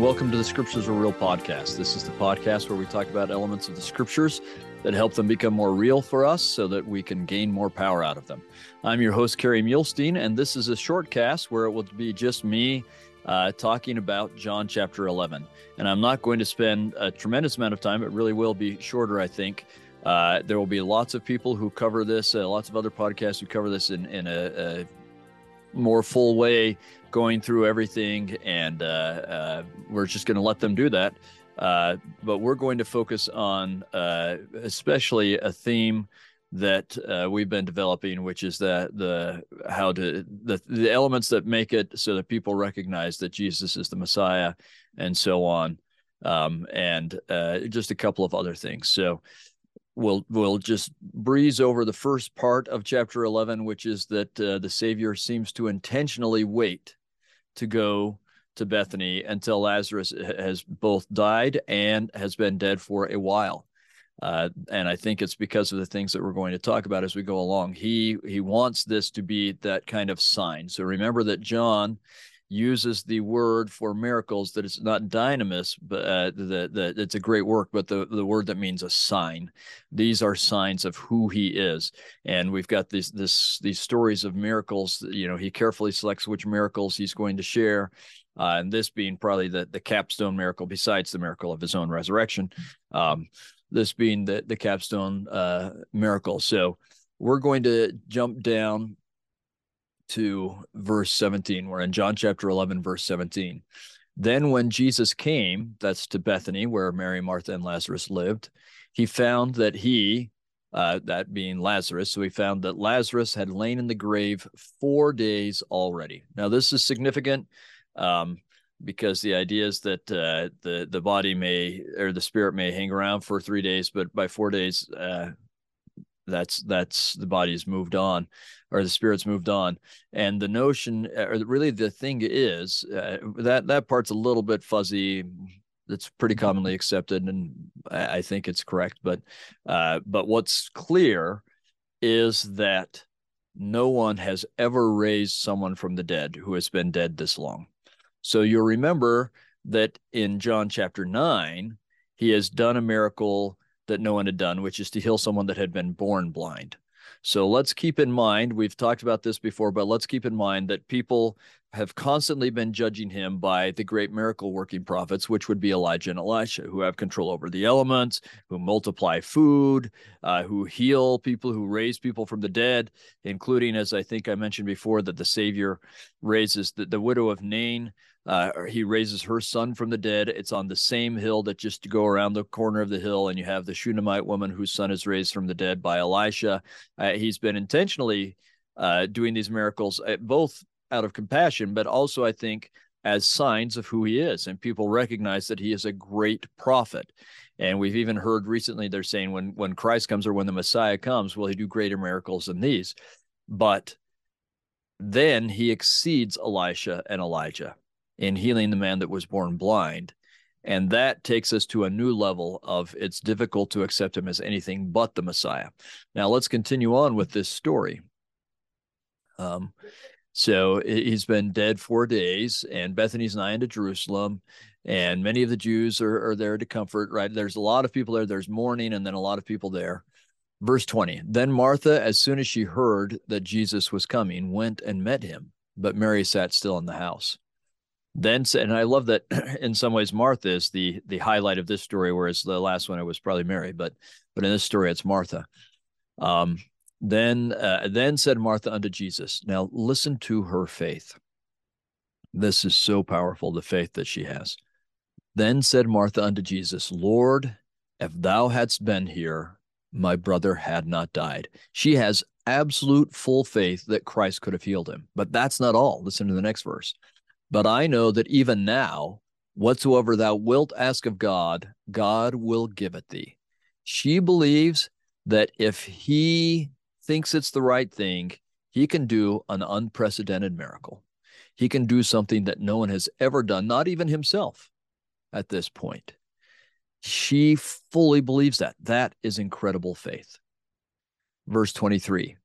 welcome to the Scriptures Are Real podcast. This is the podcast where we talk about elements of the Scriptures that help them become more real for us so that we can gain more power out of them. I'm your host, Kerry Muhlestein, and this is a short cast where it will be just me uh, talking about John chapter 11. And I'm not going to spend a tremendous amount of time. It really will be shorter, I think. Uh, there will be lots of people who cover this, uh, lots of other podcasts who cover this in, in a, a more full way, going through everything. And uh, uh, we're just going to let them do that. Uh, but we're going to focus on especially a theme that uh, we've been developing, which is that the how to the the elements that make it so that people recognize that Jesus is the Messiah, and so on, um, and uh, just a couple of other things. So we'll we'll just breeze over the first part of chapter eleven, which is that uh, the Savior seems to intentionally wait to go to Bethany until Lazarus has both died and has been dead for a while. Uh, and I think it's because of the things that we're going to talk about as we go along. He he wants this to be that kind of sign. So remember that John uses the word for miracles that it's not dynamis, but uh, that that it's a great work, but the the word that means a sign. These are signs of who he is, and we've got these this these stories of miracles. You know, he carefully selects which miracles he's going to share. Uh, and this being probably the the capstone miracle, besides the miracle of his own resurrection. Um, this being the the capstone uh, miracle. So we're going to jump down to verse 17. We're in John chapter 11, verse 17. Then when Jesus came, that's to Bethany, where Mary, Martha, and Lazarus lived, he found that he, uh, that being Lazarus, so he found that Lazarus had lain in the grave four days already. Now, this is significant. Um, because the idea is that uh, the the body may or the spirit may hang around for three days, but by four days, uh, that's that's the body's moved on, or the spirit's moved on. And the notion, or really the thing is uh, that that part's a little bit fuzzy. It's pretty commonly accepted, and I, I think it's correct. But uh, but what's clear is that no one has ever raised someone from the dead who has been dead this long. So you'll remember that in John chapter 9, he has done a miracle that no one had done, which is to heal someone that had been born blind. So let's keep in mind, we've talked about this before, but let's keep in mind that people have constantly been judging him by the great miracle working prophets, which would be Elijah and Elisha, who have control over the elements, who multiply food, uh, who heal people, who raise people from the dead, including, as I think I mentioned before, that the Savior raises the, the widow of Nain uh, he raises her son from the dead. It's on the same hill that just to go around the corner of the hill, and you have the Shunammite woman whose son is raised from the dead by Elisha. Uh, he's been intentionally uh, doing these miracles, uh, both out of compassion, but also, I think, as signs of who he is. And people recognize that he is a great prophet. And we've even heard recently they're saying when when Christ comes or when the Messiah comes, will he do greater miracles than these? But then he exceeds Elisha and Elijah in healing the man that was born blind. And that takes us to a new level of it's difficult to accept him as anything but the Messiah. Now, let's continue on with this story. Um, so he's been dead four days, and Bethany's nigh into Jerusalem, and many of the Jews are, are there to comfort, right? There's a lot of people there. There's mourning, and then a lot of people there. Verse 20 Then Martha, as soon as she heard that Jesus was coming, went and met him, but Mary sat still in the house then said, and I love that in some ways Martha is the the highlight of this story, whereas the last one it was probably Mary, but but in this story it's Martha. Um, then uh, then said Martha unto Jesus, Now listen to her faith. This is so powerful, the faith that she has. Then said Martha unto Jesus, Lord, if thou hadst been here, my brother had not died. She has absolute full faith that Christ could have healed him. But that's not all. Listen to the next verse. But I know that even now, whatsoever thou wilt ask of God, God will give it thee. She believes that if he thinks it's the right thing, he can do an unprecedented miracle. He can do something that no one has ever done, not even himself at this point. She fully believes that. That is incredible faith. Verse 23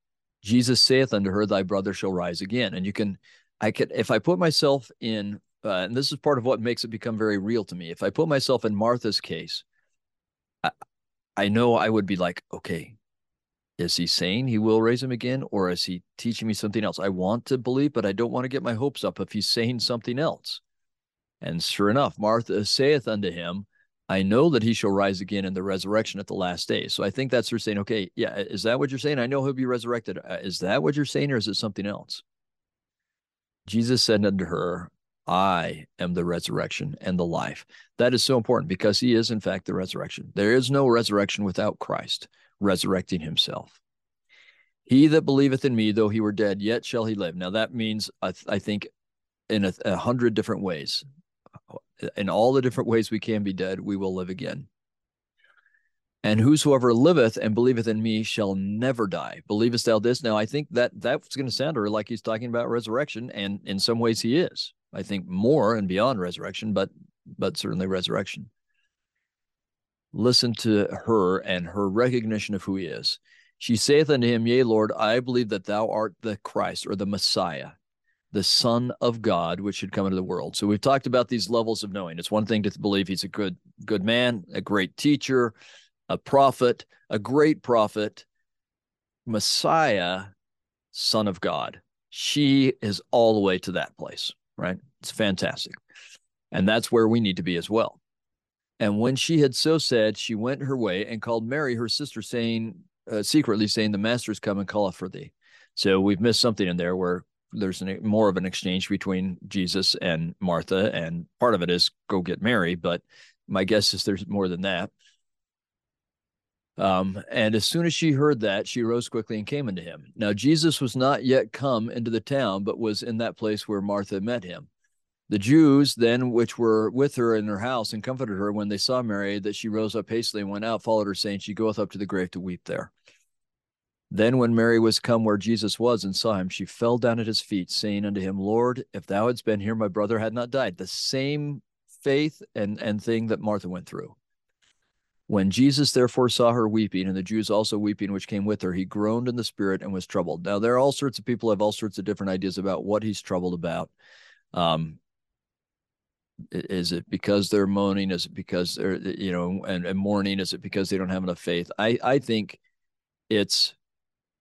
Jesus saith unto her, Thy brother shall rise again. And you can I could, if I put myself in uh, and this is part of what makes it become very real to me. If I put myself in Martha's case, I, I know I would be like, okay, is he saying he will raise him again, or is he teaching me something else? I want to believe, but I don't want to get my hopes up if he's saying something else. And sure enough, Martha saith unto him, I know that he shall rise again in the resurrection at the last day. So I think that's her saying, okay, yeah, is that what you're saying? I know he'll be resurrected. Uh, is that what you're saying, or is it something else? Jesus said unto her, I am the resurrection and the life. That is so important because he is, in fact, the resurrection. There is no resurrection without Christ resurrecting himself. He that believeth in me, though he were dead, yet shall he live. Now, that means, I, th- I think, in a, a hundred different ways. In all the different ways we can be dead, we will live again. And whosoever liveth and believeth in me shall never die. Believest thou this? Now, I think that that's going to sound like he's talking about resurrection, and in some ways he is. I think more and beyond resurrection, but but certainly resurrection. Listen to her and her recognition of who he is. She saith unto him, Yea, Lord, I believe that thou art the Christ or the Messiah, the Son of God, which should come into the world. So we've talked about these levels of knowing. It's one thing to believe he's a good, good man, a great teacher, a prophet, a great prophet, Messiah, Son of God. She is all the way to that place right? It's fantastic. And that's where we need to be as well. And when she had so said, she went her way and called Mary, her sister, saying, uh, secretly saying, The master's come and calleth for thee. So we've missed something in there where there's an, more of an exchange between Jesus and Martha. And part of it is go get Mary, but my guess is there's more than that. Um, and as soon as she heard that, she rose quickly and came unto him. Now, Jesus was not yet come into the town, but was in that place where Martha met him. The Jews then, which were with her in her house and comforted her when they saw Mary, that she rose up hastily and went out, followed her, saying, She goeth up to the grave to weep there. Then, when Mary was come where Jesus was and saw him, she fell down at his feet, saying unto him, Lord, if thou hadst been here, my brother had not died. The same faith and, and thing that Martha went through. When Jesus therefore saw her weeping, and the Jews also weeping, which came with her, he groaned in the spirit and was troubled. Now, there are all sorts of people have all sorts of different ideas about what he's troubled about. Um, is it because they're moaning? Is it because they're, you know, and, and mourning? Is it because they don't have enough faith? I, I think it's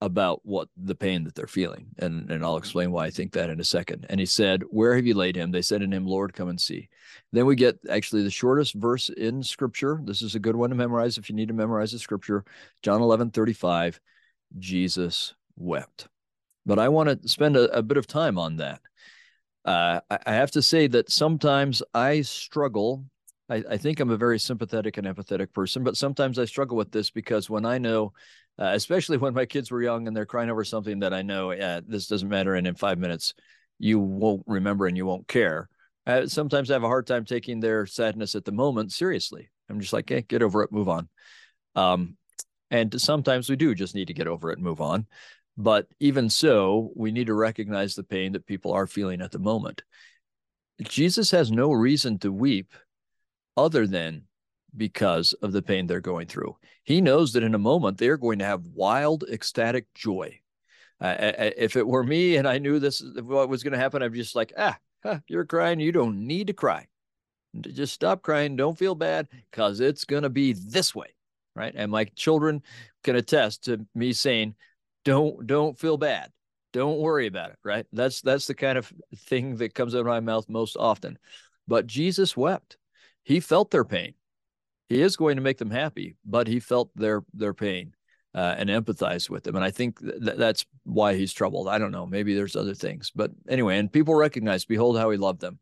about what the pain that they're feeling. And, and I'll explain why I think that in a second. And he said, Where have you laid him? They said in him, Lord, come and see. Then we get actually the shortest verse in scripture. This is a good one to memorize if you need to memorize the scripture. John 11, 35, Jesus wept. But I want to spend a, a bit of time on that. Uh, I, I have to say that sometimes I struggle I, I, think I'm a very sympathetic and empathetic person, but sometimes I struggle with this because when I know uh, especially when my kids were young and they're crying over something that I know yeah, this doesn't matter, and in five minutes you won't remember and you won't care. Uh, sometimes I have a hard time taking their sadness at the moment seriously. I'm just like, hey, get over it, move on. Um, and sometimes we do just need to get over it and move on. But even so, we need to recognize the pain that people are feeling at the moment. Jesus has no reason to weep other than because of the pain they're going through. He knows that in a moment they're going to have wild, ecstatic joy. Uh, if it were me and I knew this what was going to happen, I'd be just like, ah, huh, you're crying. You don't need to cry. Just stop crying. Don't feel bad because it's going to be this way, right? And my children can attest to me saying, "Don't don't feel bad. Don't worry about it." Right? That's that's the kind of thing that comes out of my mouth most often. But Jesus wept. He felt their pain he is going to make them happy, but he felt their their pain uh, and empathized with them, and I think th- that's why he's troubled. I don't know, maybe there's other things, but anyway, and people recognize, behold how he loved them.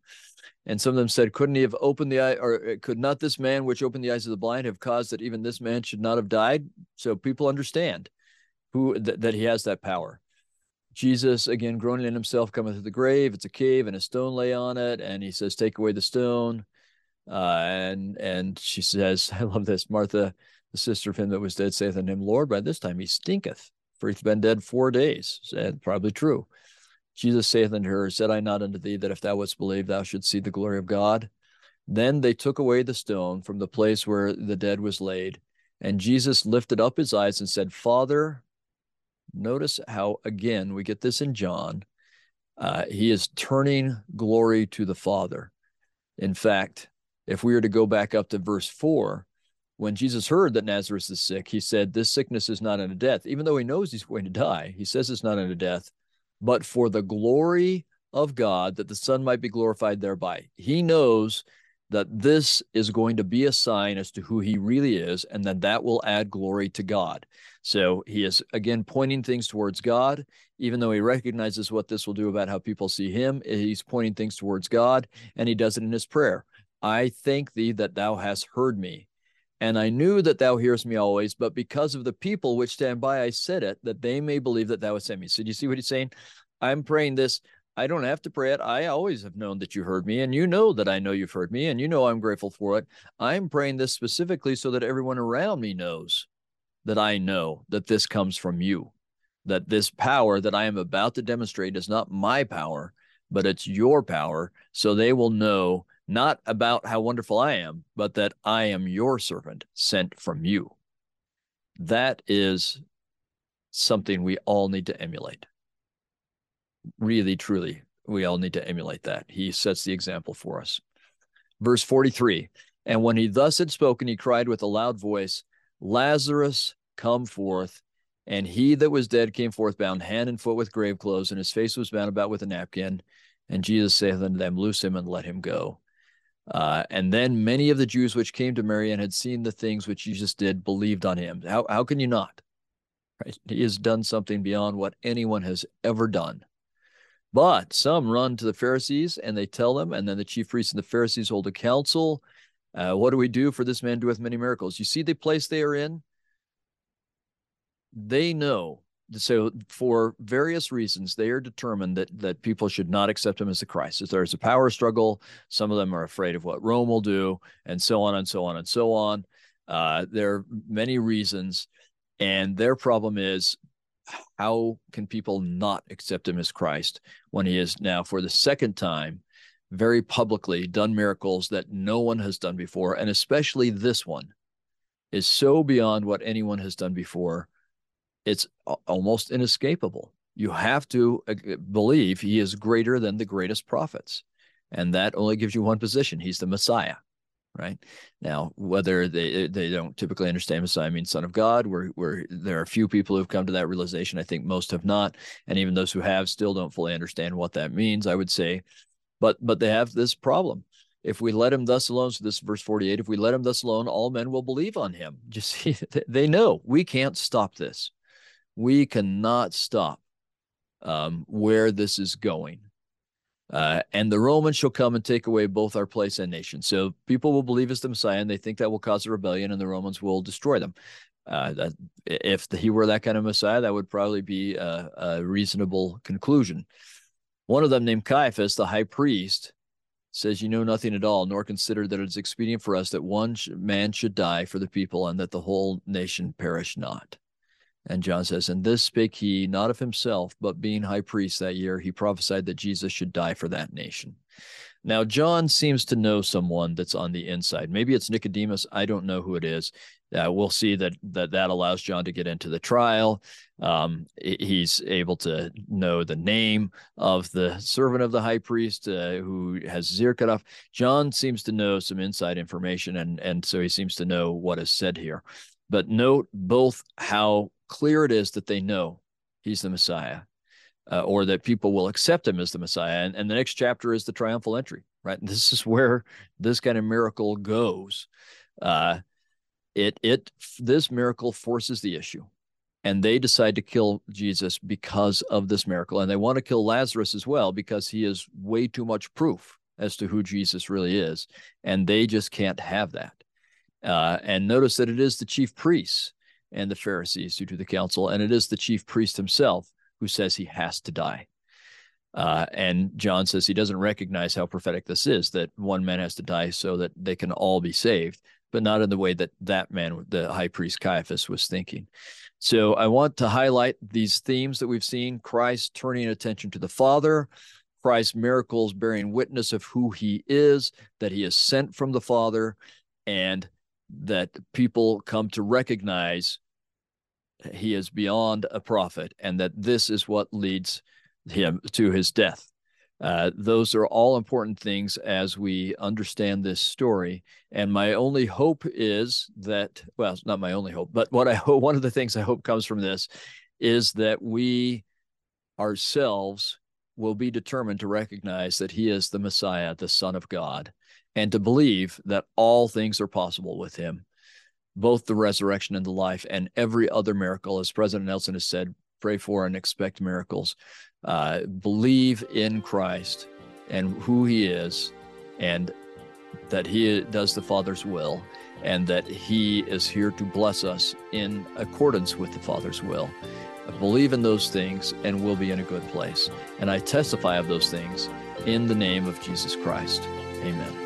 And some of them said, couldn't he have opened the eye, or uh, could not this man which opened the eyes of the blind have caused that even this man should not have died? So people understand who th- that he has that power. Jesus, again, groaning in himself, coming to the grave. It's a cave, and a stone lay on it. And he says, Take away the stone. Uh, and and she says, I love this. Martha, the sister of him that was dead, saith unto him, Lord, by this time he stinketh, for he's been dead four days. And probably true. Jesus saith unto her, Said I not unto thee that if thou wouldst believe, thou shouldst see the glory of God? Then they took away the stone from the place where the dead was laid. And Jesus lifted up his eyes and said, Father, notice how, again, we get this in John. Uh, he is turning glory to the Father In fact, if we were to go back up to verse 4, when Jesus heard that Lazarus is sick, he said, This sickness is not unto death. Even though he knows he's going to die, he says it's not unto death, but for the glory of God, that the Son might be glorified thereby. He knows that this is going to be a sign as to who he really is, and that that will add glory to God. So he is again pointing things towards God, even though he recognizes what this will do about how people see him. He's pointing things towards God, and he does it in his prayer. I thank thee that thou hast heard me. And I knew that thou hearest me always, but because of the people which stand by, I said it, that they may believe that thou hast sent me. So do you see what he's saying? I'm praying this. I don't have to pray it. I always have known that you heard me, and you know that I know you've heard me, and you know I'm grateful for it. I'm praying this specifically so that everyone around me knows that I know that this comes from you, that this power that I am about to demonstrate is not my power, but it's your power. So they will know not about how wonderful I am, but that I am your servant sent from you. That is something we all need to emulate. Really, truly, we all need to emulate that. He sets the example for us. Verse 43 And when he thus had spoken, he cried with a loud voice, Lazarus, come forth. And he that was dead came forth, bound hand and foot with grave clothes, and his face was bound about with a napkin. And Jesus saith unto them, Loose him and let him go. Uh, and then many of the Jews which came to Mary and had seen the things which Jesus did believed on him. How, how can you not? Right? He has done something beyond what anyone has ever done. But some run to the Pharisees and they tell them, and then the chief priests and the Pharisees hold a council. Uh, what do we do for this man doeth many miracles? You see the place they are in? they know so for various reasons they are determined that that people should not accept him as the christ if there's a power struggle. Some of them are afraid of what rome will do and so on and so on and so on. Uh, there are many reasons and their problem is how can people not accept him as christ when he is now for the second time very publicly done miracles that no one has done before and especially this one is so beyond what anyone has done before it's almost inescapable. You have to uh, believe he is greater than the greatest prophets. And that only gives you one position. He's the Messiah, right? Now, whether they they don't typically understand Messiah means Son of God, where where there are few people who've come to that realization. I think most have not, and even those who have still don't fully understand what that means. I would say, but but they have this problem. If we let him thus alone, so this verse 48, if we let him thus alone, all men will believe on him. Just see, they know we can't stop this we cannot stop um, where this is going. Uh, and the Romans shall come and take away both our place and nation. So people will believe as the Messiah, and they think that will cause a rebellion, and the Romans will destroy them. Uh, that if he were that kind of Messiah, that would probably be a, a reasonable conclusion. One of them, named Caiaphas, the high priest, says, "You know nothing at all, nor consider that it is expedient for us that one man should die for the people, and that the whole nation perish not." And John says, And this spake he not of himself, but being high priest that year, he prophesied that Jesus should die for that nation. Now, John seems to know someone that's on the inside. Maybe it's Nicodemus. I don't know who it is. Uh, we'll see that, that that allows John to get into the trial. Um, he's able to know the name of the servant of the high priest uh, who has Zir cut off. John seems to know some inside information, and, and so he seems to know what is said here. But note both how clear it is that they know he's the Messiah, uh, or that people will accept him as the Messiah. And, and the next chapter is the triumphal entry, right? And this is where this kind of miracle goes. Uh, it it this miracle forces the issue, and they decide to kill Jesus because of this miracle, and they want to kill Lazarus as well because he is way too much proof as to who Jesus really is, and they just can't have that. Uh, and notice that it is the chief priests and the Pharisees who do the council, and it is the chief priest himself who says he has to die. Uh, and John says he doesn't recognize how prophetic this is that one man has to die so that they can all be saved, but not in the way that that man, the high priest Caiaphas, was thinking. So I want to highlight these themes that we've seen Christ turning attention to the Father, Christ's miracles bearing witness of who he is, that he is sent from the Father, and that people come to recognize he is beyond a prophet and that this is what leads him to his death. Uh, those are all important things as we understand this story. And my only hope is that, well, it's not my only hope, but what I hope, one of the things I hope comes from this is that we ourselves will be determined to recognize that he is the Messiah, the Son of God, and to believe that all things are possible with him, both the resurrection and the life, and every other miracle. As President Nelson has said, pray for and expect miracles. Uh, believe in Christ and who he is, and that he does the Father's will, and that he is here to bless us in accordance with the Father's will. Believe in those things, and we'll be in a good place. And I testify of those things in the name of Jesus Christ. Amen.